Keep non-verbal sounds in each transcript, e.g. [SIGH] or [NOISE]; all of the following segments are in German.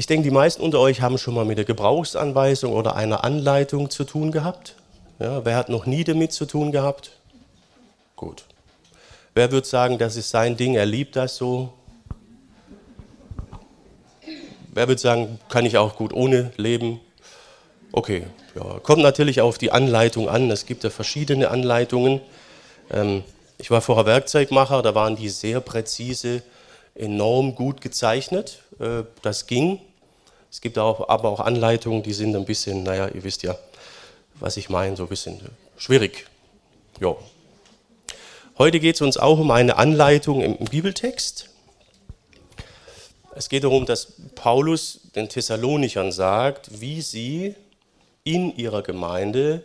Ich denke, die meisten unter euch haben schon mal mit der Gebrauchsanweisung oder einer Anleitung zu tun gehabt. Ja, wer hat noch nie damit zu tun gehabt? Gut. Wer wird sagen, das ist sein Ding, er liebt das so? Wer wird sagen, kann ich auch gut ohne leben? Okay, ja. kommt natürlich auf die Anleitung an. Es gibt ja verschiedene Anleitungen. Ähm, ich war vorher Werkzeugmacher, da waren die sehr präzise, enorm gut gezeichnet. Äh, das ging. Es gibt auch, aber auch Anleitungen, die sind ein bisschen, naja, ihr wisst ja, was ich meine, so ein bisschen schwierig. Ja. Heute geht es uns auch um eine Anleitung im Bibeltext. Es geht darum, dass Paulus den Thessalonichern sagt, wie sie in ihrer Gemeinde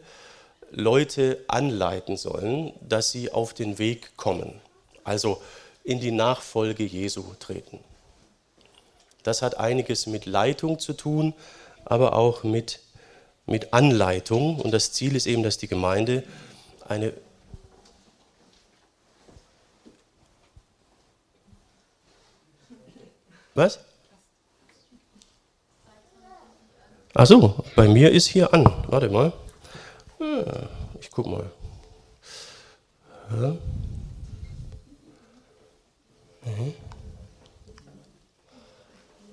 Leute anleiten sollen, dass sie auf den Weg kommen, also in die Nachfolge Jesu treten. Das hat einiges mit Leitung zu tun, aber auch mit, mit Anleitung. Und das Ziel ist eben, dass die Gemeinde eine Was? Ach so, bei mir ist hier an. Warte mal. Ja, ich guck mal. Ja.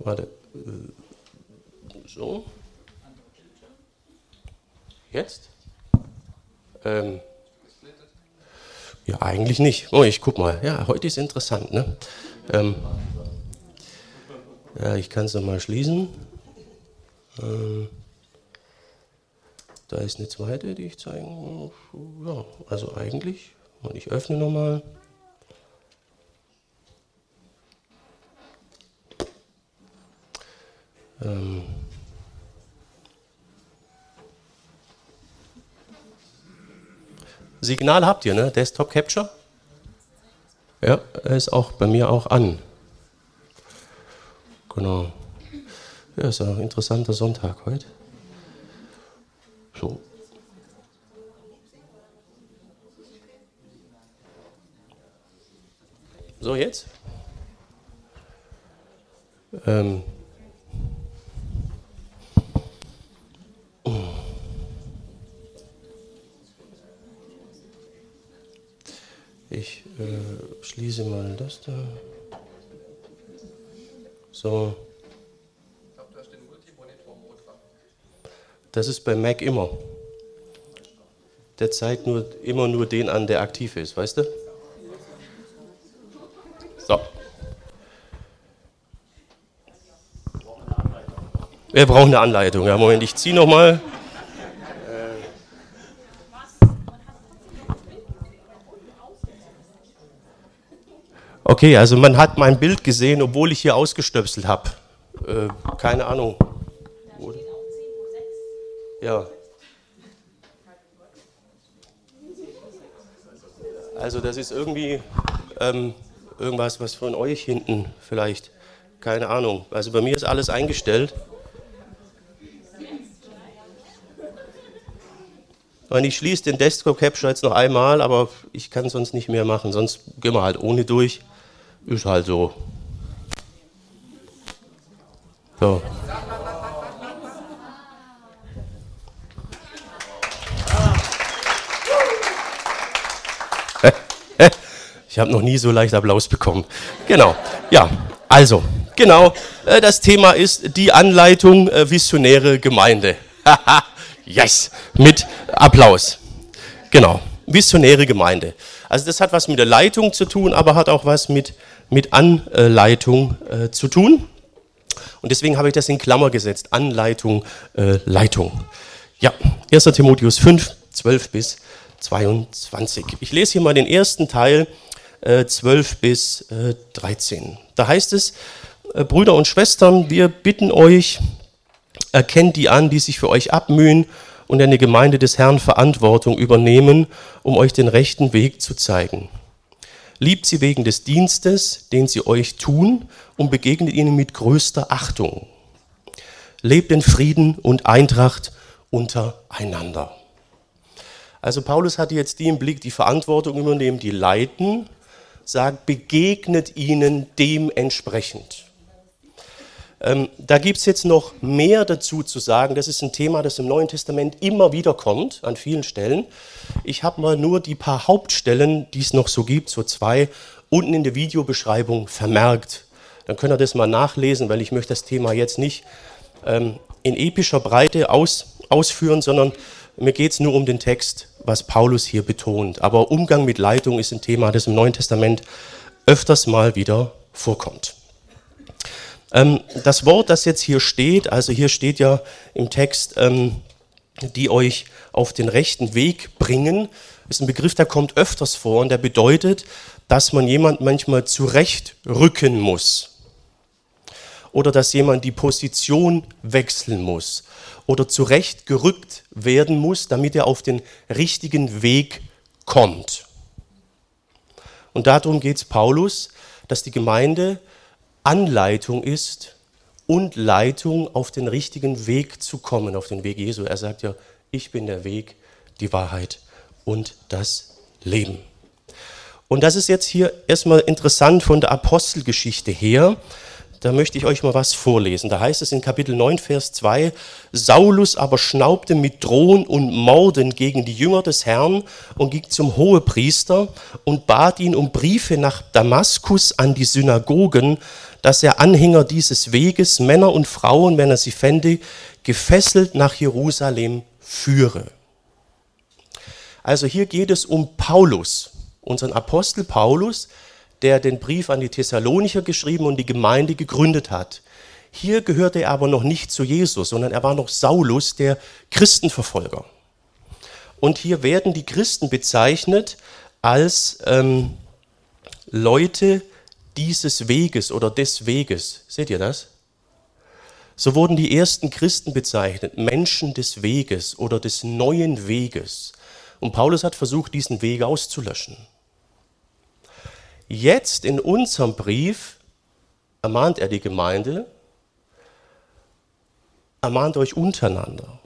Warte. So. Jetzt? Ähm. Ja, eigentlich nicht. Oh, ich guck mal. Ja, heute ist interessant, ne? Ähm. Ja, ich kann es nochmal schließen. Ähm. Da ist eine zweite, die ich zeigen Ja, also eigentlich. Und ich öffne nochmal. Ähm Signal habt ihr, ne? Desktop Capture? Ja, er ist auch bei mir auch an. Genau. Ja, ist ein interessanter Sonntag heute. So. So, jetzt? Ähm. Schließe mal das da. So. Das ist bei Mac immer. Der zeigt nur, immer nur den an, der aktiv ist, weißt du? So. Wir brauchen eine Anleitung. Ja, Moment, ich ziehe nochmal. Okay, also man hat mein Bild gesehen, obwohl ich hier ausgestöpselt habe. Äh, keine Ahnung. Ja. Also das ist irgendwie ähm, irgendwas, was von euch hinten vielleicht, keine Ahnung. Also bei mir ist alles eingestellt. Und ich schließe den Desktop Capture jetzt noch einmal, aber ich kann sonst nicht mehr machen, sonst gehen wir halt ohne durch. Ist halt so. So. Ich habe noch nie so leicht Applaus bekommen. Genau. Ja, also, genau. Äh, das Thema ist die Anleitung äh, Visionäre Gemeinde. yes, mit Applaus. Genau. Visionäre Gemeinde. Also das hat was mit der Leitung zu tun, aber hat auch was mit, mit Anleitung äh, zu tun. Und deswegen habe ich das in Klammer gesetzt. Anleitung, äh, Leitung. Ja, 1. Timotheus 5, 12 bis 22. Ich lese hier mal den ersten Teil 12 äh, bis 13. Äh, da heißt es, äh, Brüder und Schwestern, wir bitten euch, erkennt die an, die sich für euch abmühen und in der Gemeinde des Herrn Verantwortung übernehmen, um euch den rechten Weg zu zeigen. Liebt sie wegen des Dienstes, den sie euch tun, und begegnet ihnen mit größter Achtung. Lebt in Frieden und Eintracht untereinander. Also Paulus hatte jetzt die im Blick, die Verantwortung übernehmen, die leiten sagt, begegnet ihnen dementsprechend. Ähm, da gibt es jetzt noch mehr dazu zu sagen. Das ist ein Thema, das im Neuen Testament immer wieder kommt, an vielen Stellen. Ich habe mal nur die paar Hauptstellen, die es noch so gibt, so zwei, unten in der Videobeschreibung vermerkt. Dann könnt ihr das mal nachlesen, weil ich möchte das Thema jetzt nicht ähm, in epischer Breite aus, ausführen, sondern mir geht es nur um den Text, was Paulus hier betont. Aber Umgang mit Leitung ist ein Thema, das im Neuen Testament öfters mal wieder vorkommt. Ähm, das Wort, das jetzt hier steht, also hier steht ja im Text, ähm, die euch auf den rechten Weg bringen, ist ein Begriff, der kommt öfters vor und der bedeutet, dass man jemand manchmal zurechtrücken muss oder dass jemand die Position wechseln muss oder zurechtgerückt werden muss, damit er auf den richtigen Weg kommt. Und darum geht es Paulus, dass die Gemeinde Anleitung ist und Leitung auf den richtigen Weg zu kommen, auf den Weg Jesu. Er sagt ja, ich bin der Weg, die Wahrheit und das Leben. Und das ist jetzt hier erstmal interessant von der Apostelgeschichte her da möchte ich euch mal was vorlesen. Da heißt es in Kapitel 9, Vers 2, Saulus aber schnaubte mit Drohen und Morden gegen die Jünger des Herrn und ging zum Hohepriester und bat ihn um Briefe nach Damaskus an die Synagogen, dass er Anhänger dieses Weges, Männer und Frauen, wenn er sie fände, gefesselt nach Jerusalem führe. Also hier geht es um Paulus, unseren Apostel Paulus, der den Brief an die Thessalonicher geschrieben und die Gemeinde gegründet hat. Hier gehörte er aber noch nicht zu Jesus, sondern er war noch Saulus, der Christenverfolger. Und hier werden die Christen bezeichnet als ähm, Leute dieses Weges oder des Weges. Seht ihr das? So wurden die ersten Christen bezeichnet, Menschen des Weges oder des neuen Weges. Und Paulus hat versucht, diesen Weg auszulöschen. Jetzt in unserem Brief ermahnt er die Gemeinde, ermahnt euch untereinander,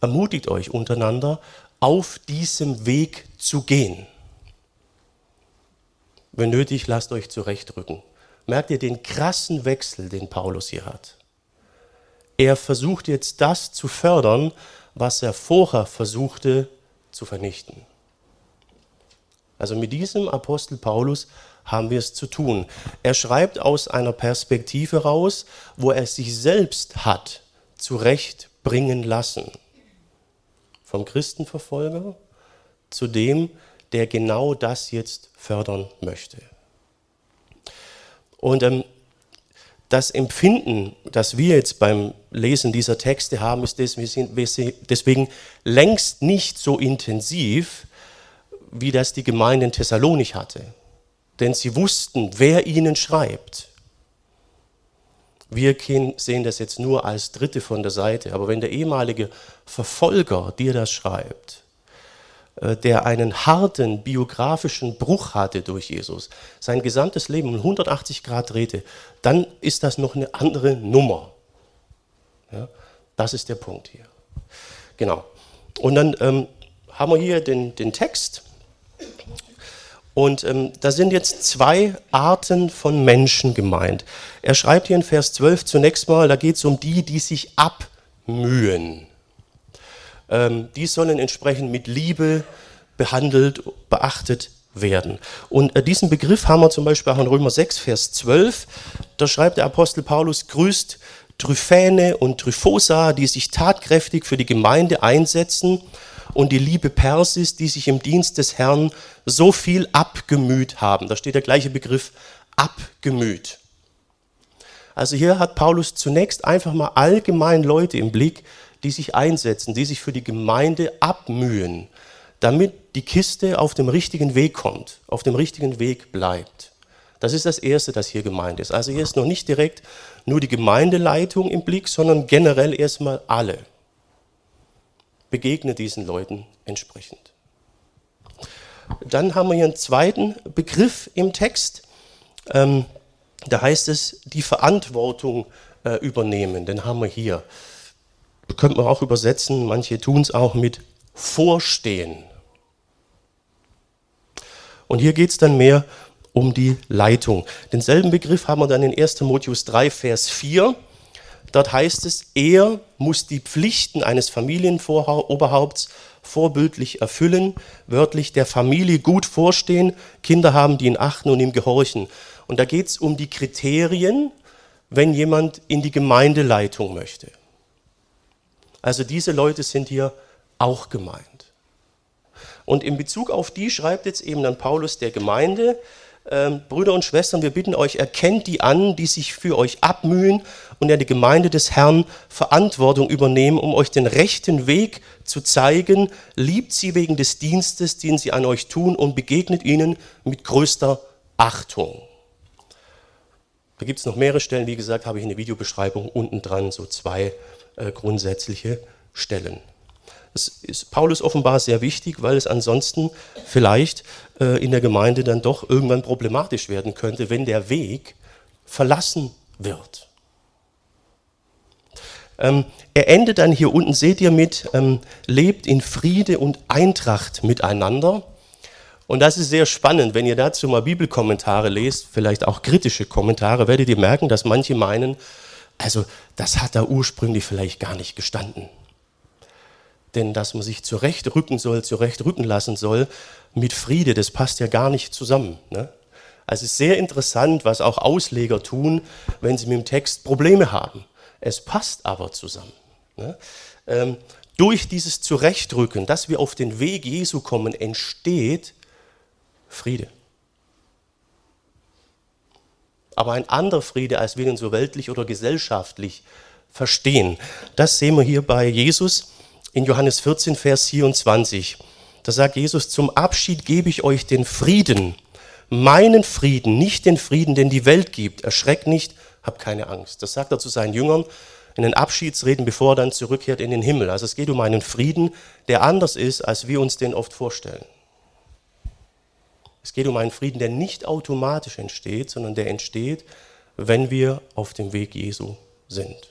ermutigt euch untereinander, auf diesem Weg zu gehen. Wenn nötig, lasst euch zurechtrücken. Merkt ihr den krassen Wechsel, den Paulus hier hat? Er versucht jetzt das zu fördern, was er vorher versuchte zu vernichten. Also mit diesem Apostel Paulus haben wir es zu tun. Er schreibt aus einer Perspektive raus, wo er sich selbst hat zurechtbringen lassen. Vom Christenverfolger zu dem, der genau das jetzt fördern möchte. Und ähm, das Empfinden, das wir jetzt beim Lesen dieser Texte haben, ist deswegen längst nicht so intensiv, wie das die Gemeinde in Thessalonik hatte. Denn sie wussten, wer ihnen schreibt. Wir sehen das jetzt nur als Dritte von der Seite. Aber wenn der ehemalige Verfolger dir das schreibt, der einen harten biografischen Bruch hatte durch Jesus, sein gesamtes Leben um 180 Grad drehte, dann ist das noch eine andere Nummer. Ja, das ist der Punkt hier. Genau. Und dann ähm, haben wir hier den, den Text. Und ähm, da sind jetzt zwei Arten von Menschen gemeint. Er schreibt hier in Vers 12 zunächst mal, da geht es um die, die sich abmühen. Ähm, die sollen entsprechend mit Liebe behandelt, beachtet werden. Und äh, diesen Begriff haben wir zum Beispiel auch in Römer 6, Vers 12. Da schreibt der Apostel Paulus, grüßt Tryphäne und Tryphosa, die sich tatkräftig für die Gemeinde einsetzen und die liebe Persis, die sich im Dienst des Herrn so viel abgemüht haben. Da steht der gleiche Begriff abgemüht. Also hier hat Paulus zunächst einfach mal allgemein Leute im Blick, die sich einsetzen, die sich für die Gemeinde abmühen, damit die Kiste auf dem richtigen Weg kommt, auf dem richtigen Weg bleibt. Das ist das Erste, das hier gemeint ist. Also hier ist noch nicht direkt nur die Gemeindeleitung im Blick, sondern generell erstmal alle begegne diesen Leuten entsprechend. Dann haben wir hier einen zweiten Begriff im Text. Ähm, da heißt es, die Verantwortung äh, übernehmen. Den haben wir hier. Könnte man auch übersetzen, manche tun es auch mit Vorstehen. Und hier geht es dann mehr um die Leitung. Denselben Begriff haben wir dann in 1. Timotheus 3, Vers 4. Dort heißt es, er muss die Pflichten eines Familienoberhaupts vorbildlich erfüllen, wörtlich der Familie gut vorstehen, Kinder haben, die ihn achten und ihm gehorchen. Und da geht es um die Kriterien, wenn jemand in die Gemeindeleitung möchte. Also diese Leute sind hier auch gemeint. Und in Bezug auf die schreibt jetzt eben dann Paulus der Gemeinde, ähm, Brüder und Schwestern, wir bitten euch, erkennt die an, die sich für euch abmühen und in der Gemeinde des Herrn Verantwortung übernehmen, um euch den rechten Weg zu zeigen. Liebt sie wegen des Dienstes, den sie an euch tun und begegnet ihnen mit größter Achtung. Da gibt es noch mehrere Stellen, wie gesagt, habe ich in der Videobeschreibung unten dran so zwei äh, grundsätzliche Stellen. Das ist Paulus offenbar sehr wichtig, weil es ansonsten vielleicht äh, in der Gemeinde dann doch irgendwann problematisch werden könnte, wenn der Weg verlassen wird. Ähm, er endet dann hier unten, seht ihr mit, ähm, lebt in Friede und Eintracht miteinander. Und das ist sehr spannend, wenn ihr dazu mal Bibelkommentare lest, vielleicht auch kritische Kommentare, werdet ihr merken, dass manche meinen, also das hat da ursprünglich vielleicht gar nicht gestanden denn dass man sich zurechtrücken soll, zurechtrücken lassen soll mit Friede, das passt ja gar nicht zusammen. Ne? Also es ist sehr interessant, was auch Ausleger tun, wenn sie mit dem Text Probleme haben. Es passt aber zusammen. Ne? Ähm, durch dieses Zurechtrücken, dass wir auf den Weg Jesu kommen, entsteht Friede. Aber ein anderer Friede, als wir ihn so weltlich oder gesellschaftlich verstehen. Das sehen wir hier bei Jesus in Johannes 14, Vers 24. Da sagt Jesus, zum Abschied gebe ich euch den Frieden, meinen Frieden, nicht den Frieden, den die Welt gibt. Erschreckt nicht, habt keine Angst. Das sagt er zu seinen Jüngern in den Abschiedsreden, bevor er dann zurückkehrt in den Himmel. Also es geht um einen Frieden, der anders ist, als wir uns den oft vorstellen. Es geht um einen Frieden, der nicht automatisch entsteht, sondern der entsteht, wenn wir auf dem Weg Jesu sind.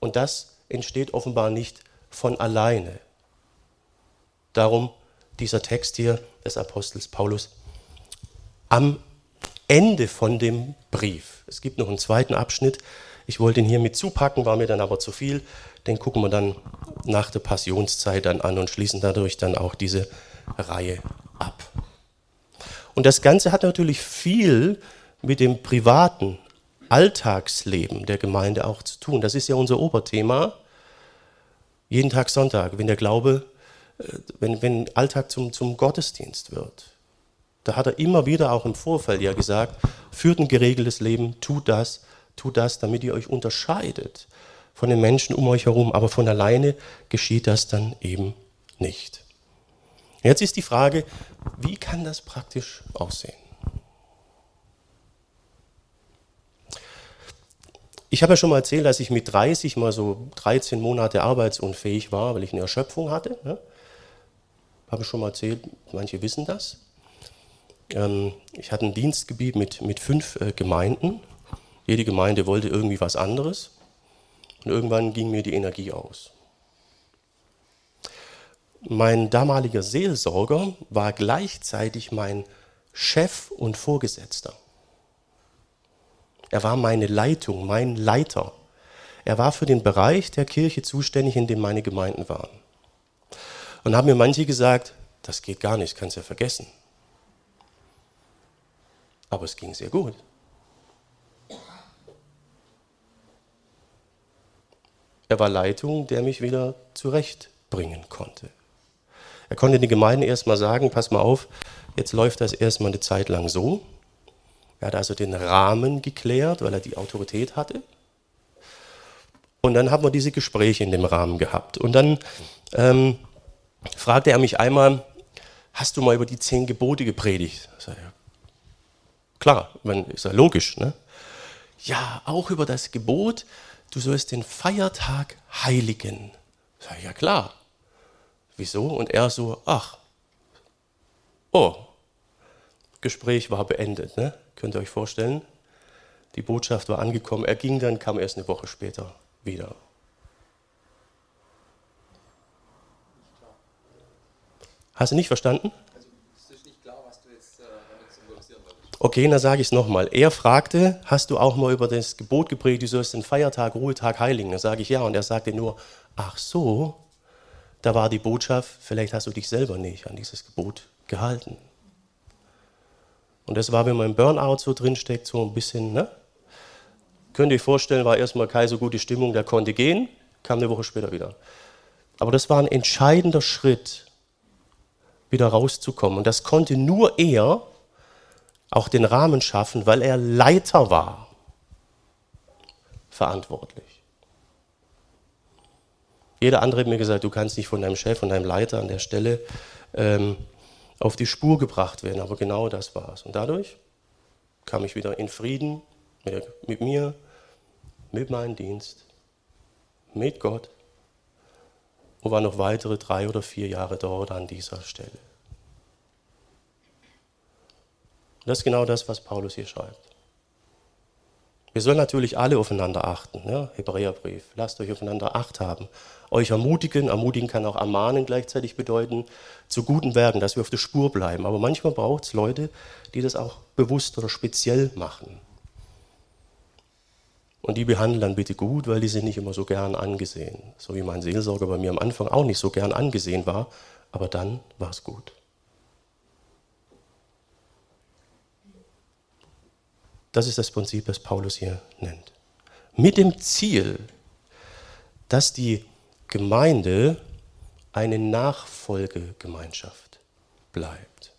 Und das entsteht offenbar nicht von alleine. Darum dieser Text hier des Apostels Paulus am Ende von dem Brief. Es gibt noch einen zweiten Abschnitt. Ich wollte ihn hier mit zupacken, war mir dann aber zu viel. Den gucken wir dann nach der Passionszeit dann an und schließen dadurch dann auch diese Reihe ab. Und das Ganze hat natürlich viel mit dem privaten Alltagsleben der Gemeinde auch zu tun. Das ist ja unser Oberthema. Jeden Tag Sonntag, wenn der Glaube, äh, wenn, wenn Alltag zum, zum Gottesdienst wird. Da hat er immer wieder auch im Vorfeld ja gesagt, führt ein geregeltes Leben, tut das, tut das, damit ihr euch unterscheidet von den Menschen um euch herum. Aber von alleine geschieht das dann eben nicht. Jetzt ist die Frage, wie kann das praktisch aussehen? Ich habe ja schon mal erzählt, dass ich mit 30 mal so 13 Monate arbeitsunfähig war, weil ich eine Erschöpfung hatte. Ne? Habe ich schon mal erzählt, manche wissen das. Ähm, ich hatte ein Dienstgebiet mit, mit fünf äh, Gemeinden. Jede Gemeinde wollte irgendwie was anderes. Und irgendwann ging mir die Energie aus. Mein damaliger Seelsorger war gleichzeitig mein Chef und Vorgesetzter. Er war meine Leitung, mein Leiter. Er war für den Bereich der Kirche zuständig, in dem meine Gemeinden waren. Und haben mir manche gesagt, das geht gar nicht, kannst ja vergessen. Aber es ging sehr gut. Er war Leitung, der mich wieder zurechtbringen konnte. Er konnte den Gemeinden erstmal sagen, pass mal auf, jetzt läuft das erstmal eine Zeit lang so, er hat also den Rahmen geklärt, weil er die Autorität hatte. Und dann haben wir diese Gespräche in dem Rahmen gehabt. Und dann ähm, fragte er mich einmal, hast du mal über die zehn Gebote gepredigt? Ich sage, klar, ist ja logisch. Ne? Ja, auch über das Gebot, du sollst den Feiertag heiligen. Ich sage, ja klar. Wieso? Und er so, ach, oh, Gespräch war beendet. Ne? Könnt ihr euch vorstellen? Die Botschaft war angekommen. Er ging dann, kam erst eine Woche später wieder. Hast du nicht verstanden? Okay, dann sage ich es nochmal. Er fragte, hast du auch mal über das Gebot geprägt, du sollst den Feiertag, Ruhetag heiligen? Dann sage ich ja. Und er sagte nur, ach so, da war die Botschaft, vielleicht hast du dich selber nicht an dieses Gebot gehalten. Und das war, wenn man im Burnout so drinsteckt, so ein bisschen, ne? Könnt ihr euch vorstellen, war erstmal keine so gute Stimmung, der konnte gehen, kam eine Woche später wieder. Aber das war ein entscheidender Schritt, wieder rauszukommen. Und das konnte nur er auch den Rahmen schaffen, weil er Leiter war, verantwortlich. Jeder andere hat mir gesagt, du kannst nicht von deinem Chef, von deinem Leiter an der Stelle ähm, auf die Spur gebracht werden. Aber genau das war es. Und dadurch kam ich wieder in Frieden mit, mir, mit meinem Dienst, mit Gott und war noch weitere drei oder vier Jahre dort an dieser Stelle. Das ist genau das, was Paulus hier schreibt. Wir sollen natürlich alle aufeinander achten. Ja? Hebräerbrief. Lasst euch aufeinander Acht haben. Euch ermutigen. Ermutigen kann auch ermahnen gleichzeitig bedeuten. Zu guten Werken, dass wir auf der Spur bleiben. Aber manchmal braucht es Leute, die das auch bewusst oder speziell machen. Und die behandeln dann bitte gut, weil die sind nicht immer so gern angesehen. So wie mein Seelsorger bei mir am Anfang auch nicht so gern angesehen war. Aber dann war es gut. Das ist das Prinzip, das Paulus hier nennt. Mit dem Ziel, dass die Gemeinde eine Nachfolgegemeinschaft bleibt.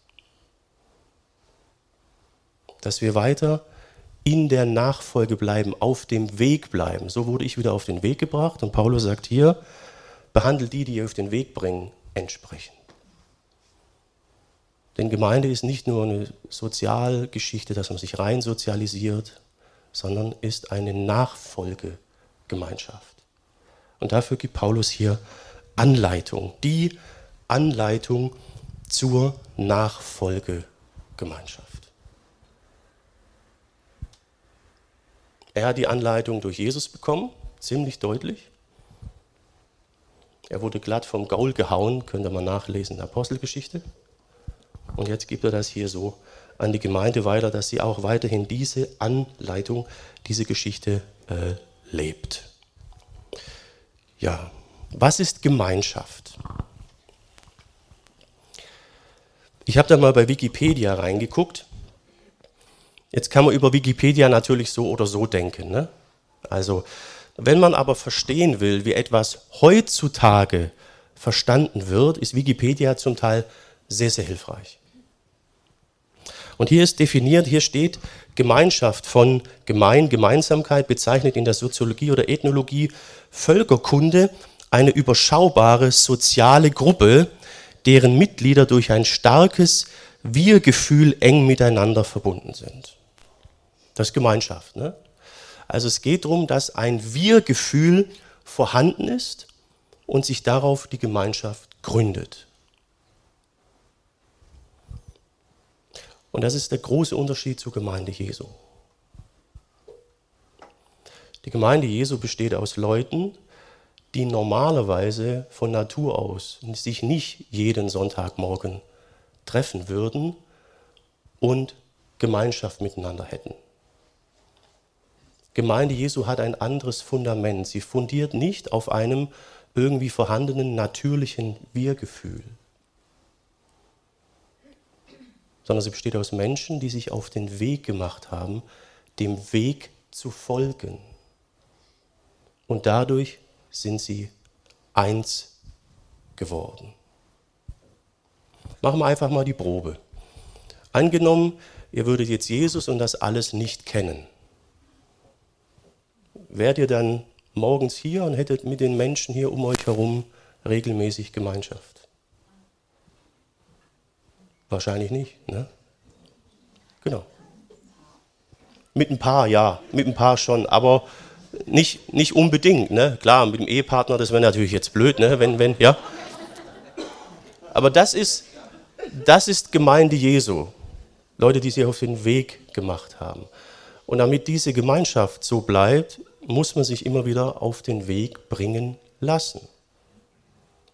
Dass wir weiter in der Nachfolge bleiben, auf dem Weg bleiben. So wurde ich wieder auf den Weg gebracht und Paulus sagt hier, behandelt die, die ihr auf den Weg bringen, entsprechend. Denn Gemeinde ist nicht nur eine Sozialgeschichte, dass man sich rein sozialisiert, sondern ist eine Nachfolgegemeinschaft. Und dafür gibt Paulus hier Anleitung, die Anleitung zur Nachfolgegemeinschaft. Er hat die Anleitung durch Jesus bekommen, ziemlich deutlich. Er wurde glatt vom Gaul gehauen, könnt ihr mal nachlesen in der Apostelgeschichte. Und jetzt gibt er das hier so an die Gemeinde weiter, dass sie auch weiterhin diese Anleitung, diese Geschichte äh, lebt. Ja, was ist Gemeinschaft? Ich habe da mal bei Wikipedia reingeguckt. Jetzt kann man über Wikipedia natürlich so oder so denken. Ne? Also, wenn man aber verstehen will, wie etwas heutzutage verstanden wird, ist Wikipedia zum Teil sehr, sehr hilfreich. Und hier ist definiert, hier steht Gemeinschaft von Gemein, Gemeinsamkeit, bezeichnet in der Soziologie oder Ethnologie Völkerkunde eine überschaubare soziale Gruppe, deren Mitglieder durch ein starkes Wir-Gefühl eng miteinander verbunden sind. Das ist Gemeinschaft. Ne? Also es geht darum, dass ein Wir-Gefühl vorhanden ist und sich darauf die Gemeinschaft gründet. Und das ist der große Unterschied zur Gemeinde Jesu. Die Gemeinde Jesu besteht aus Leuten, die normalerweise von Natur aus sich nicht jeden Sonntagmorgen treffen würden und Gemeinschaft miteinander hätten. Gemeinde Jesu hat ein anderes Fundament. Sie fundiert nicht auf einem irgendwie vorhandenen natürlichen Wir-Gefühl. Sondern sie besteht aus Menschen, die sich auf den Weg gemacht haben, dem Weg zu folgen. Und dadurch sind sie eins geworden. Machen wir einfach mal die Probe. Angenommen, ihr würdet jetzt Jesus und das alles nicht kennen. Wärt ihr dann morgens hier und hättet mit den Menschen hier um euch herum regelmäßig Gemeinschaft? Wahrscheinlich nicht, ne? Genau. Mit ein paar, ja, mit ein paar schon, aber nicht, nicht unbedingt, ne? Klar, mit dem Ehepartner, das wäre natürlich jetzt blöd, ne? Wenn, wenn, ja. Aber das ist, das ist Gemeinde Jesu. Leute, die sich auf den Weg gemacht haben. Und damit diese Gemeinschaft so bleibt, muss man sich immer wieder auf den Weg bringen lassen.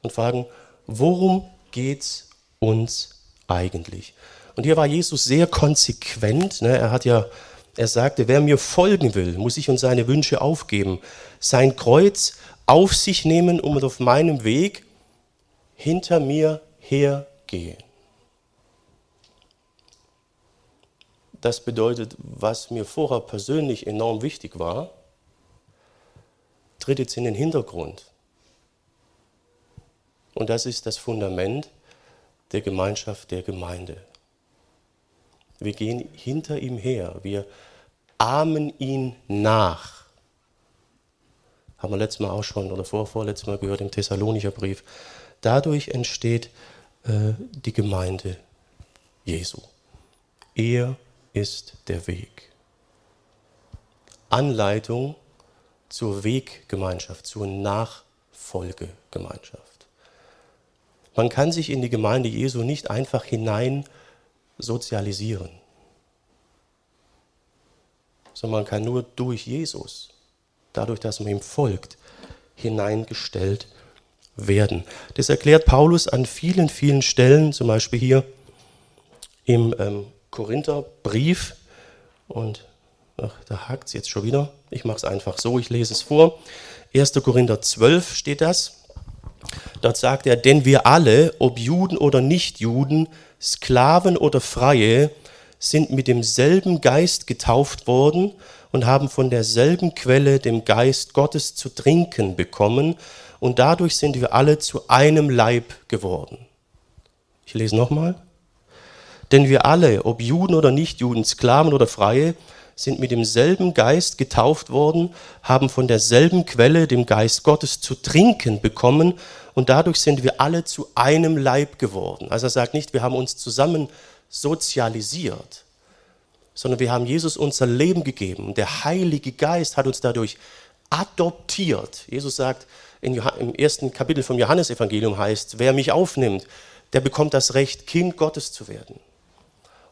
Und fragen, worum geht es uns eigentlich? Und hier war Jesus sehr konsequent. Ne? Er hat ja, er sagte, wer mir folgen will, muss sich und seine Wünsche aufgeben, sein Kreuz auf sich nehmen und auf meinem Weg hinter mir hergehen. Das bedeutet, was mir vorher persönlich enorm wichtig war, tritt jetzt in den Hintergrund. Und das ist das Fundament der Gemeinschaft der Gemeinde. Wir gehen hinter ihm her, wir ahmen ihn nach. Haben wir letztes Mal auch schon oder vor, vorletztes Mal gehört im Thessalonicher Brief. Dadurch entsteht äh, die Gemeinde Jesu. Er ist der Weg. Anleitung zur Weggemeinschaft, zur Nachfolgegemeinschaft. Man kann sich in die Gemeinde Jesu nicht einfach hinein sozialisieren, sondern man kann nur durch Jesus, dadurch, dass man ihm folgt, hineingestellt werden. Das erklärt Paulus an vielen, vielen Stellen, zum Beispiel hier im ähm, Korintherbrief. Und ach, da hakt es jetzt schon wieder. Ich mache es einfach so, ich lese es vor. 1. Korinther 12 steht das. Dort sagt er, denn wir alle, ob Juden oder Nichtjuden, Sklaven oder Freie, sind mit demselben Geist getauft worden und haben von derselben Quelle, dem Geist Gottes, zu trinken bekommen. Und dadurch sind wir alle zu einem Leib geworden. Ich lese nochmal. Denn wir alle, ob Juden oder Nichtjuden, Sklaven oder Freie, sind mit demselben Geist getauft worden, haben von derselben Quelle, dem Geist Gottes, zu trinken bekommen und dadurch sind wir alle zu einem Leib geworden. Also er sagt nicht, wir haben uns zusammen sozialisiert, sondern wir haben Jesus unser Leben gegeben. Der Heilige Geist hat uns dadurch adoptiert. Jesus sagt im ersten Kapitel vom Johannesevangelium heißt, wer mich aufnimmt, der bekommt das Recht, Kind Gottes zu werden.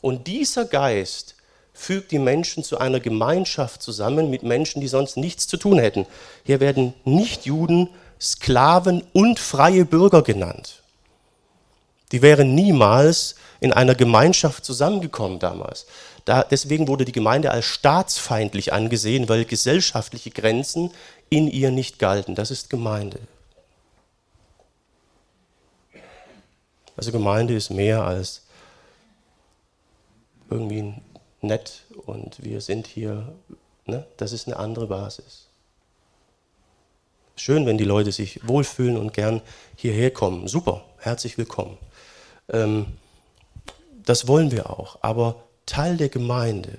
Und dieser Geist fügt die Menschen zu einer Gemeinschaft zusammen mit Menschen, die sonst nichts zu tun hätten. Hier werden nicht Juden, Sklaven und freie Bürger genannt. Die wären niemals in einer Gemeinschaft zusammengekommen damals. Da, deswegen wurde die Gemeinde als staatsfeindlich angesehen, weil gesellschaftliche Grenzen in ihr nicht galten. Das ist Gemeinde. Also Gemeinde ist mehr als irgendwie nett und wir sind hier. Ne? Das ist eine andere Basis. Schön, wenn die Leute sich wohlfühlen und gern hierher kommen. Super, herzlich willkommen. Ähm, das wollen wir auch. Aber Teil der Gemeinde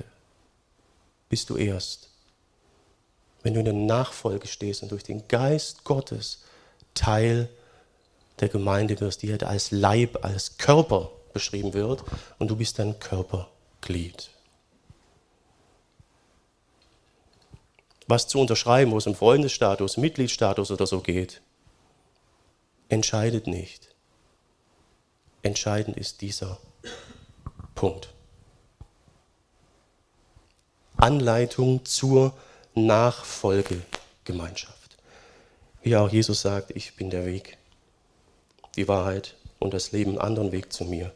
bist du erst, wenn du in der Nachfolge stehst und durch den Geist Gottes Teil der Gemeinde wirst, die halt als Leib, als Körper beschrieben wird und du bist ein Körperglied. Was zu unterschreiben, wo es um Freundesstatus, Mitgliedsstatus oder so geht, entscheidet nicht. Entscheidend ist dieser Punkt. Anleitung zur Nachfolgegemeinschaft. Wie auch Jesus sagt, ich bin der Weg, die Wahrheit und das Leben, einen anderen Weg zu mir.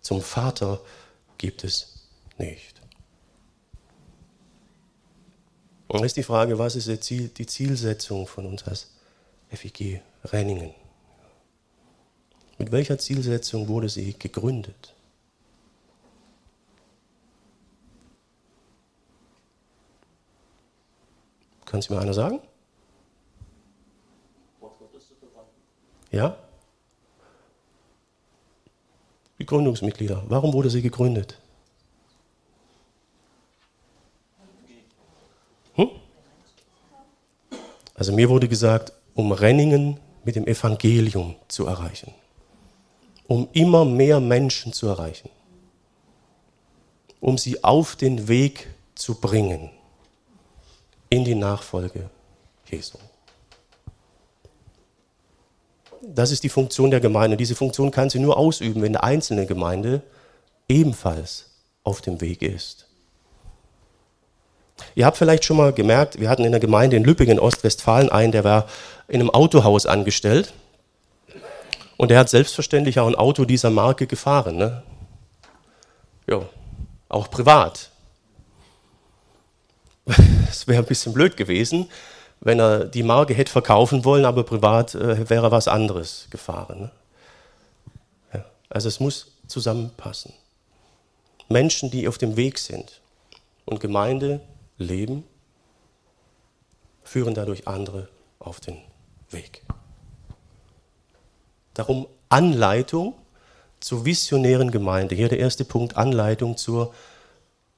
Zum Vater gibt es nicht. Und dann ist die Frage, was ist die Zielsetzung von uns als FIG Renningen? Mit welcher Zielsetzung wurde sie gegründet? Kann es mir einer sagen? Ja? Die Gründungsmitglieder. Warum wurde sie gegründet? Also mir wurde gesagt, um Renningen mit dem Evangelium zu erreichen. Um immer mehr Menschen zu erreichen. Um sie auf den Weg zu bringen in die Nachfolge Jesu. Das ist die Funktion der Gemeinde. Diese Funktion kann sie nur ausüben, wenn eine einzelne Gemeinde ebenfalls auf dem Weg ist. Ihr habt vielleicht schon mal gemerkt, wir hatten in der Gemeinde in Lüppingen, Ostwestfalen, einen, der war in einem Autohaus angestellt. Und der hat selbstverständlich auch ein Auto dieser Marke gefahren. Ne? Ja, auch privat. [LAUGHS] Es wäre ein bisschen blöd gewesen, wenn er die Marke hätte verkaufen wollen, aber privat äh, wäre was anderes gefahren. Ne? Ja, also es muss zusammenpassen. Menschen, die auf dem Weg sind und Gemeinde leben, führen dadurch andere auf den Weg. Darum Anleitung zur visionären Gemeinde. Hier der erste Punkt, Anleitung zur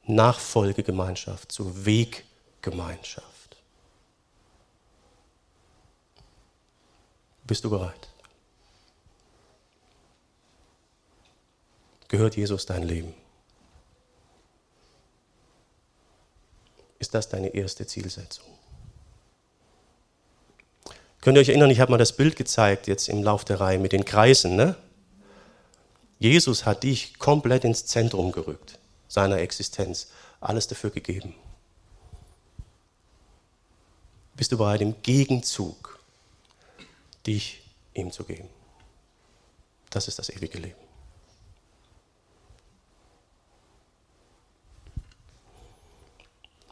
Nachfolgegemeinschaft, zur Weggemeinschaft. Bist du bereit? Gehört Jesus dein Leben? Ist das deine erste Zielsetzung? Könnt ihr euch erinnern, ich habe mal das Bild gezeigt jetzt im Lauf der Reihe mit den Kreisen. Ne? Jesus hat dich komplett ins Zentrum gerückt, seiner Existenz, alles dafür gegeben. Bist du bereit, im Gegenzug dich ihm zu geben? Das ist das ewige Leben.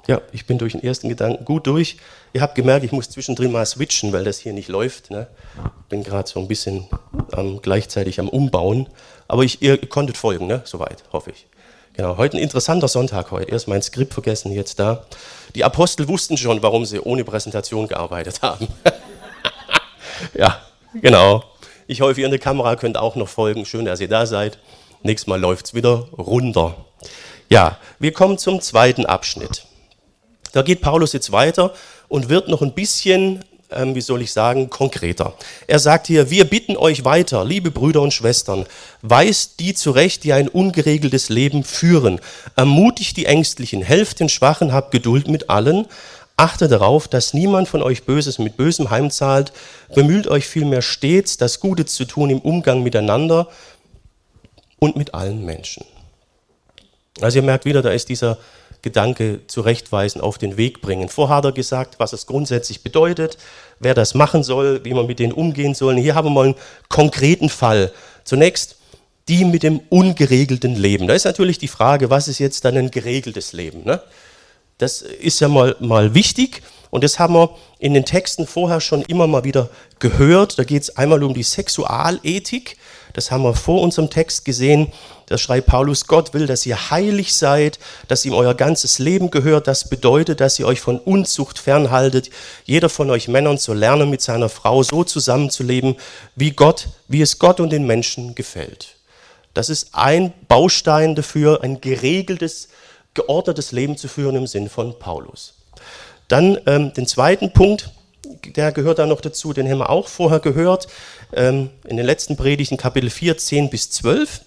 Ja, ich bin durch den ersten Gedanken gut durch. Ihr habt gemerkt, ich muss zwischendrin mal switchen, weil das hier nicht läuft. Ne? Bin gerade so ein bisschen ähm, gleichzeitig am Umbauen. Aber ich, ihr konntet folgen, ne? soweit, hoffe ich. Genau, heute ein interessanter Sonntag heute. Erst mein Skript vergessen, jetzt da. Die Apostel wussten schon, warum sie ohne Präsentation gearbeitet haben. [LAUGHS] ja, genau. Ich hoffe, ihr in der Kamera könnt auch noch folgen. Schön, dass ihr da seid. Nächstes Mal läuft es wieder runter. Ja, wir kommen zum zweiten Abschnitt. Da geht Paulus jetzt weiter und wird noch ein bisschen, ähm, wie soll ich sagen, konkreter. Er sagt hier, wir bitten euch weiter, liebe Brüder und Schwestern, weist die zurecht, die ein ungeregeltes Leben führen, ermutigt die Ängstlichen, helft den Schwachen, habt Geduld mit allen, Achtet darauf, dass niemand von euch Böses mit Bösem heimzahlt. Bemüht euch vielmehr stets, das Gute zu tun im Umgang miteinander und mit allen Menschen. Also ihr merkt wieder, da ist dieser Gedanke zurechtweisen, auf den Weg bringen. Vorher hat er gesagt, was es grundsätzlich bedeutet, wer das machen soll, wie man mit denen umgehen soll. Hier haben wir mal einen konkreten Fall. Zunächst die mit dem ungeregelten Leben. Da ist natürlich die Frage, was ist jetzt dann ein geregeltes Leben? Ne? Das ist ja mal, mal wichtig und das haben wir in den Texten vorher schon immer mal wieder gehört. Da geht es einmal um die Sexualethik. Das haben wir vor unserem Text gesehen. Da schreibt Paulus, Gott will, dass ihr heilig seid, dass ihm euer ganzes Leben gehört. Das bedeutet, dass ihr euch von Unzucht fernhaltet. Jeder von euch Männern soll lernen, mit seiner Frau so zusammenzuleben, wie Gott, wie es Gott und den Menschen gefällt. Das ist ein Baustein dafür, ein geregeltes, geordnetes Leben zu führen im Sinn von Paulus. Dann ähm, den zweiten Punkt, der gehört da noch dazu, den haben wir auch vorher gehört, ähm, in den letzten Predigten, Kapitel 4, 10 bis 12.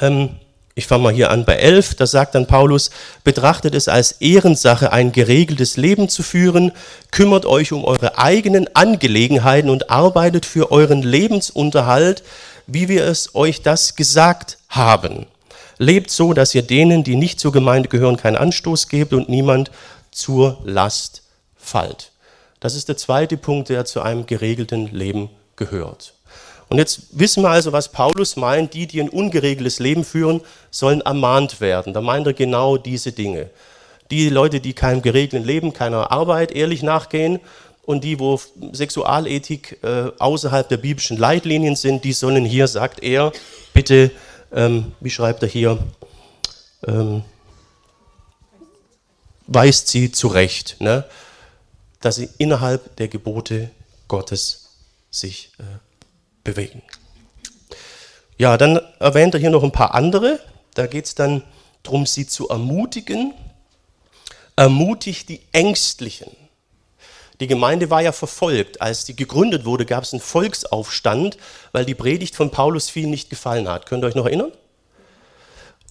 Ähm, ich fange mal hier an bei 11, da sagt dann Paulus, betrachtet es als Ehrensache, ein geregeltes Leben zu führen, kümmert euch um eure eigenen Angelegenheiten und arbeitet für euren Lebensunterhalt, wie wir es euch das gesagt haben. Lebt so, dass ihr denen, die nicht zur Gemeinde gehören, keinen Anstoß gebt und niemand zur Last fallt. Das ist der zweite Punkt, der zu einem geregelten Leben gehört. Und jetzt wissen wir also, was Paulus meint, die, die ein ungeregeltes Leben führen, sollen ermahnt werden. Da meint er genau diese Dinge. Die Leute, die keinem geregelten Leben, keiner Arbeit ehrlich nachgehen und die, wo Sexualethik äh, außerhalb der biblischen Leitlinien sind, die sollen hier, sagt er, bitte, ähm, wie schreibt er hier, ähm, weist sie zurecht. Ne? dass sie innerhalb der Gebote Gottes sich äh, bewegen. Ja, dann erwähnt er hier noch ein paar andere. Da geht es dann darum, sie zu ermutigen. Ermutigt die Ängstlichen. Die Gemeinde war ja verfolgt. Als die gegründet wurde, gab es einen Volksaufstand, weil die Predigt von Paulus vielen nicht gefallen hat. Könnt ihr euch noch erinnern?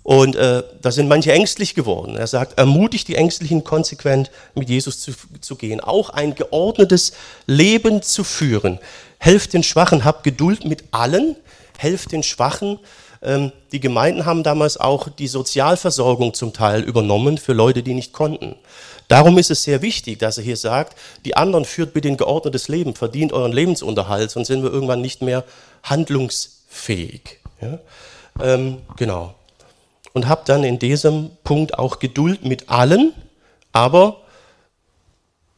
Und äh, da sind manche ängstlich geworden. Er sagt, ermutigt die Ängstlichen konsequent mit Jesus zu, zu gehen. Auch ein geordnetes Leben zu führen. Helft den Schwachen, habt Geduld mit allen. Helft den Schwachen. Ähm, die Gemeinden haben damals auch die Sozialversorgung zum Teil übernommen für Leute, die nicht konnten. Darum ist es sehr wichtig, dass er hier sagt, die anderen führt bitte ein geordnetes Leben, verdient euren Lebensunterhalt, sonst sind wir irgendwann nicht mehr handlungsfähig. Ja? Ähm, genau. Und habt dann in diesem Punkt auch Geduld mit allen, aber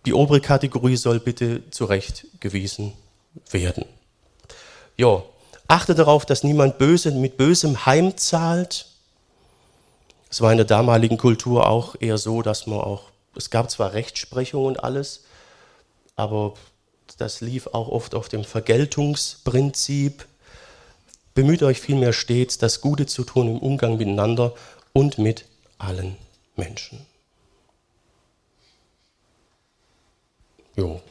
die obere Kategorie soll bitte zurechtgewiesen werden. Ja, achte darauf, dass niemand böse mit Bösem heimzahlt. Es war in der damaligen Kultur auch eher so, dass man auch, es gab zwar Rechtsprechung und alles, aber das lief auch oft auf dem Vergeltungsprinzip. Bemüht euch vielmehr stets, das Gute zu tun im Umgang miteinander und mit allen Menschen. Jo.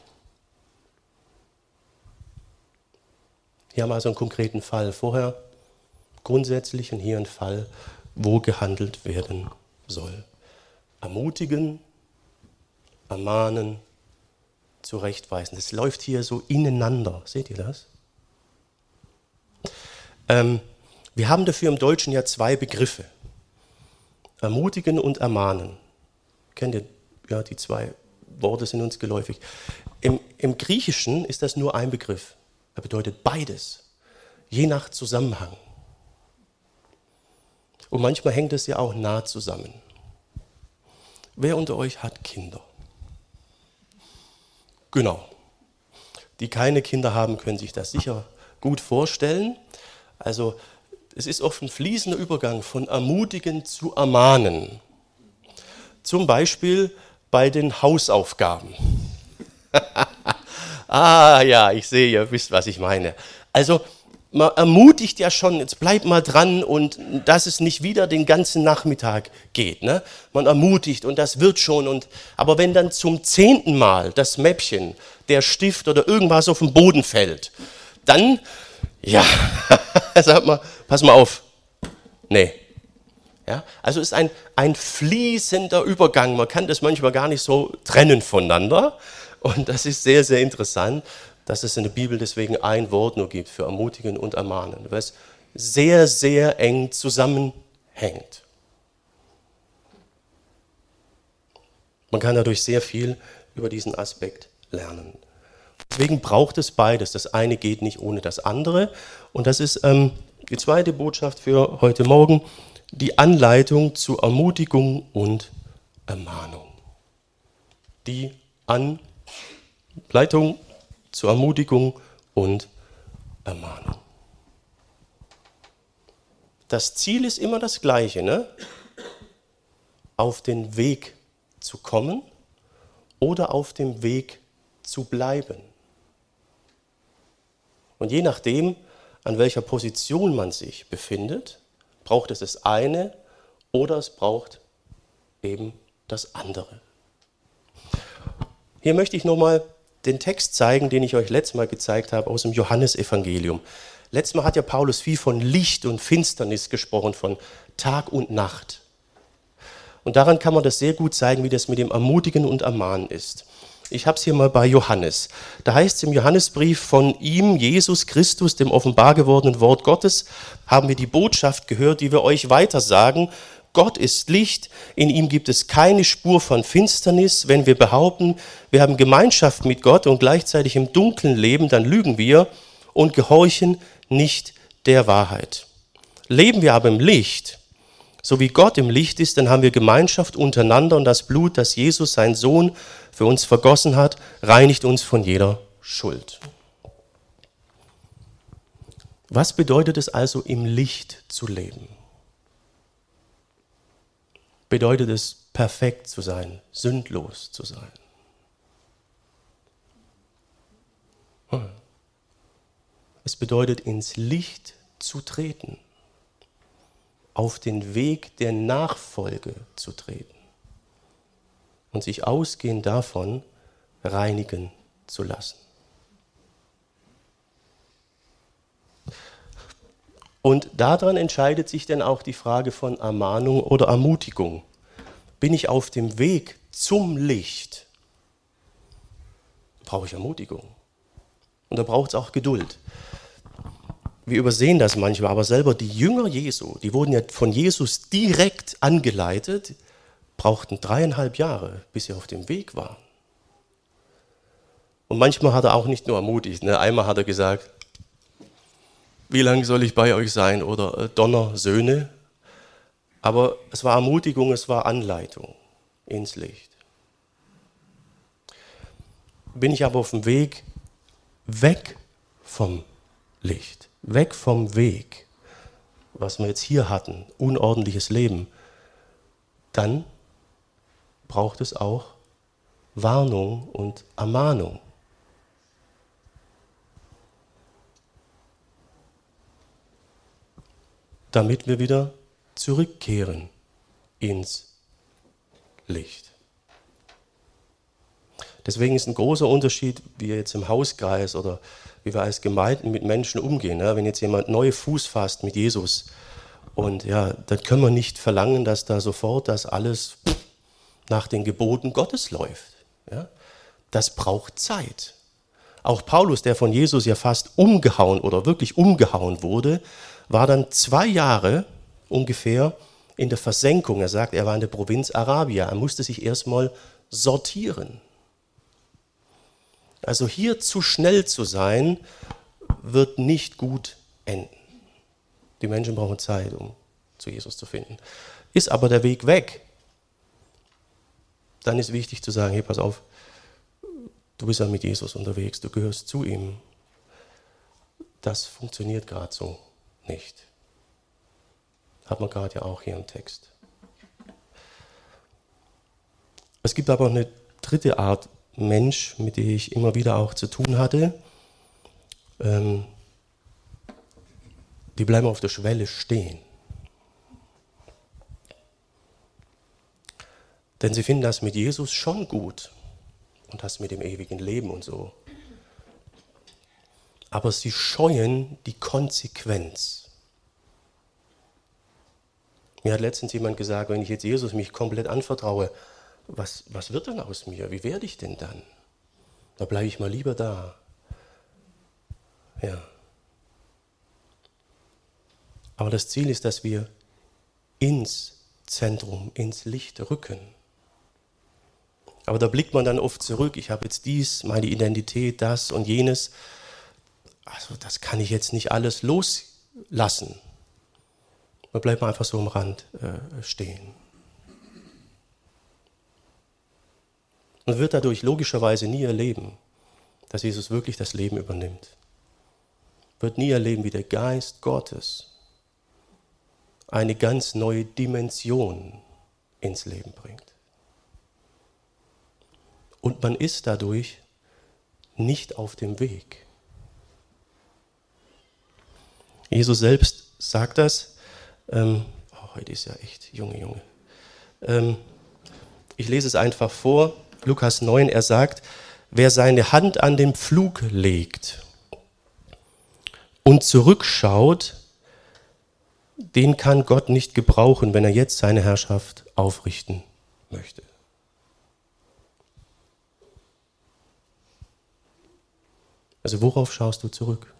Hier haben wir also einen konkreten Fall. Vorher grundsätzlich und hier ein Fall, wo gehandelt werden soll. Ermutigen, ermahnen, zurechtweisen. Das läuft hier so ineinander. Seht ihr das? Ähm, wir haben dafür im Deutschen ja zwei Begriffe. Ermutigen und ermahnen. Kennt ihr ja die zwei Worte sind uns geläufig. Im, Im Griechischen ist das nur ein Begriff. Er bedeutet beides, je nach Zusammenhang. Und manchmal hängt es ja auch nah zusammen. Wer unter euch hat Kinder? Genau. Die keine Kinder haben, können sich das sicher gut vorstellen. Also es ist oft ein fließender Übergang von ermutigen zu ermahnen. Zum Beispiel bei den Hausaufgaben. [LAUGHS] ah ja, ich sehe, ihr wisst, was ich meine. Also man ermutigt ja schon, jetzt bleib mal dran und dass es nicht wieder den ganzen Nachmittag geht. Ne? Man ermutigt und das wird schon. Und, aber wenn dann zum zehnten Mal das Mäppchen, der Stift oder irgendwas auf den Boden fällt, dann, ja, [LAUGHS] [LAUGHS] sagt man, pass mal auf. Nee. Ja, also ist ein, ein fließender Übergang. Man kann das manchmal gar nicht so trennen voneinander. Und das ist sehr, sehr interessant dass es in der Bibel deswegen ein Wort nur gibt für ermutigen und ermahnen, weil es sehr, sehr eng zusammenhängt. Man kann dadurch sehr viel über diesen Aspekt lernen. Deswegen braucht es beides. Das eine geht nicht ohne das andere. Und das ist ähm, die zweite Botschaft für heute Morgen, die Anleitung zu Ermutigung und Ermahnung. Die Anleitung zur Ermutigung und Ermahnung. Das Ziel ist immer das gleiche, ne? auf den Weg zu kommen oder auf dem Weg zu bleiben. Und je nachdem, an welcher Position man sich befindet, braucht es das eine oder es braucht eben das andere. Hier möchte ich nochmal den Text zeigen, den ich euch letztes Mal gezeigt habe aus dem Johannesevangelium. Letztes Mal hat ja Paulus viel von Licht und Finsternis gesprochen, von Tag und Nacht. Und daran kann man das sehr gut zeigen, wie das mit dem Ermutigen und Ermahnen ist. Ich habe es hier mal bei Johannes. Da heißt es im Johannesbrief von ihm, Jesus Christus, dem offenbar gewordenen Wort Gottes, haben wir die Botschaft gehört, die wir euch weitersagen Gott ist Licht, in ihm gibt es keine Spur von Finsternis. Wenn wir behaupten, wir haben Gemeinschaft mit Gott und gleichzeitig im Dunkeln leben, dann lügen wir und gehorchen nicht der Wahrheit. Leben wir aber im Licht, so wie Gott im Licht ist, dann haben wir Gemeinschaft untereinander und das Blut, das Jesus, sein Sohn, für uns vergossen hat, reinigt uns von jeder Schuld. Was bedeutet es also, im Licht zu leben? bedeutet es, perfekt zu sein, sündlos zu sein. Hm. Es bedeutet, ins Licht zu treten, auf den Weg der Nachfolge zu treten und sich ausgehend davon reinigen zu lassen. Und daran entscheidet sich dann auch die Frage von Ermahnung oder Ermutigung. Bin ich auf dem Weg zum Licht? Brauche ich Ermutigung. Und da braucht es auch Geduld. Wir übersehen das manchmal, aber selber die Jünger Jesu, die wurden ja von Jesus direkt angeleitet, brauchten dreieinhalb Jahre, bis sie auf dem Weg waren. Und manchmal hat er auch nicht nur ermutigt. Ne? Einmal hat er gesagt, wie lange soll ich bei euch sein? Oder äh, Donner, Söhne. Aber es war Ermutigung, es war Anleitung ins Licht. Bin ich aber auf dem Weg weg vom Licht, weg vom Weg, was wir jetzt hier hatten, unordentliches Leben, dann braucht es auch Warnung und Ermahnung. Damit wir wieder zurückkehren ins Licht. Deswegen ist ein großer Unterschied, wie jetzt im Hauskreis oder wie wir als Gemeinden mit Menschen umgehen. Wenn jetzt jemand neu Fuß fasst mit Jesus, und ja, dann können wir nicht verlangen, dass da sofort das alles nach den Geboten Gottes läuft. Ja? Das braucht Zeit. Auch Paulus, der von Jesus ja fast umgehauen oder wirklich umgehauen wurde, war dann zwei Jahre ungefähr in der Versenkung. Er sagt, er war in der Provinz Arabia. Er musste sich erstmal sortieren. Also hier zu schnell zu sein, wird nicht gut enden. Die Menschen brauchen Zeit, um zu Jesus zu finden. Ist aber der Weg weg, dann ist wichtig zu sagen, hey, pass auf, du bist ja mit Jesus unterwegs, du gehörst zu ihm. Das funktioniert gerade so nicht. Hat man gerade ja auch hier im Text. Es gibt aber eine dritte Art Mensch, mit der ich immer wieder auch zu tun hatte. Ähm, die bleiben auf der Schwelle stehen. Denn sie finden das mit Jesus schon gut und das mit dem ewigen Leben und so. Aber sie scheuen die Konsequenz. Mir hat letztens jemand gesagt, wenn ich jetzt Jesus mich komplett anvertraue, was, was wird dann aus mir? Wie werde ich denn dann? Da bleibe ich mal lieber da. Ja. Aber das Ziel ist, dass wir ins Zentrum, ins Licht rücken. Aber da blickt man dann oft zurück, ich habe jetzt dies, meine Identität, das und jenes. Also das kann ich jetzt nicht alles loslassen. Man bleibt einfach so am Rand äh, stehen. Und wird dadurch logischerweise nie erleben, dass Jesus wirklich das Leben übernimmt. Wird nie erleben, wie der Geist Gottes eine ganz neue Dimension ins Leben bringt. Und man ist dadurch nicht auf dem Weg. Jesus selbst sagt das. Ähm, oh, heute ist ja echt, Junge, Junge. Ähm, ich lese es einfach vor. Lukas 9, er sagt, wer seine Hand an den Pflug legt und zurückschaut, den kann Gott nicht gebrauchen, wenn er jetzt seine Herrschaft aufrichten möchte. Also worauf schaust du zurück?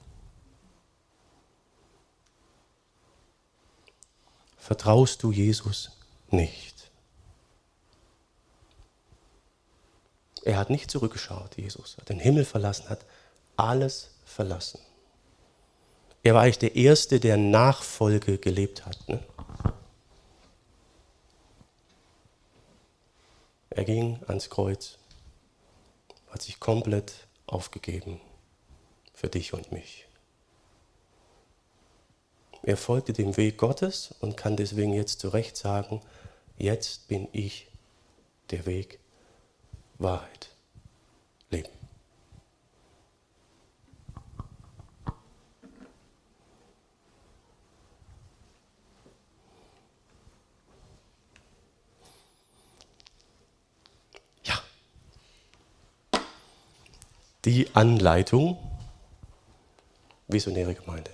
Vertraust du Jesus nicht? Er hat nicht zurückgeschaut, Jesus, hat den Himmel verlassen, hat alles verlassen. Er war eigentlich der Erste, der Nachfolge gelebt hat. Ne? Er ging ans Kreuz, hat sich komplett aufgegeben für dich und mich. Er folgte dem Weg Gottes und kann deswegen jetzt zu Recht sagen, jetzt bin ich der Weg Wahrheit, Leben. Die Anleitung, visionäre Gemeinde.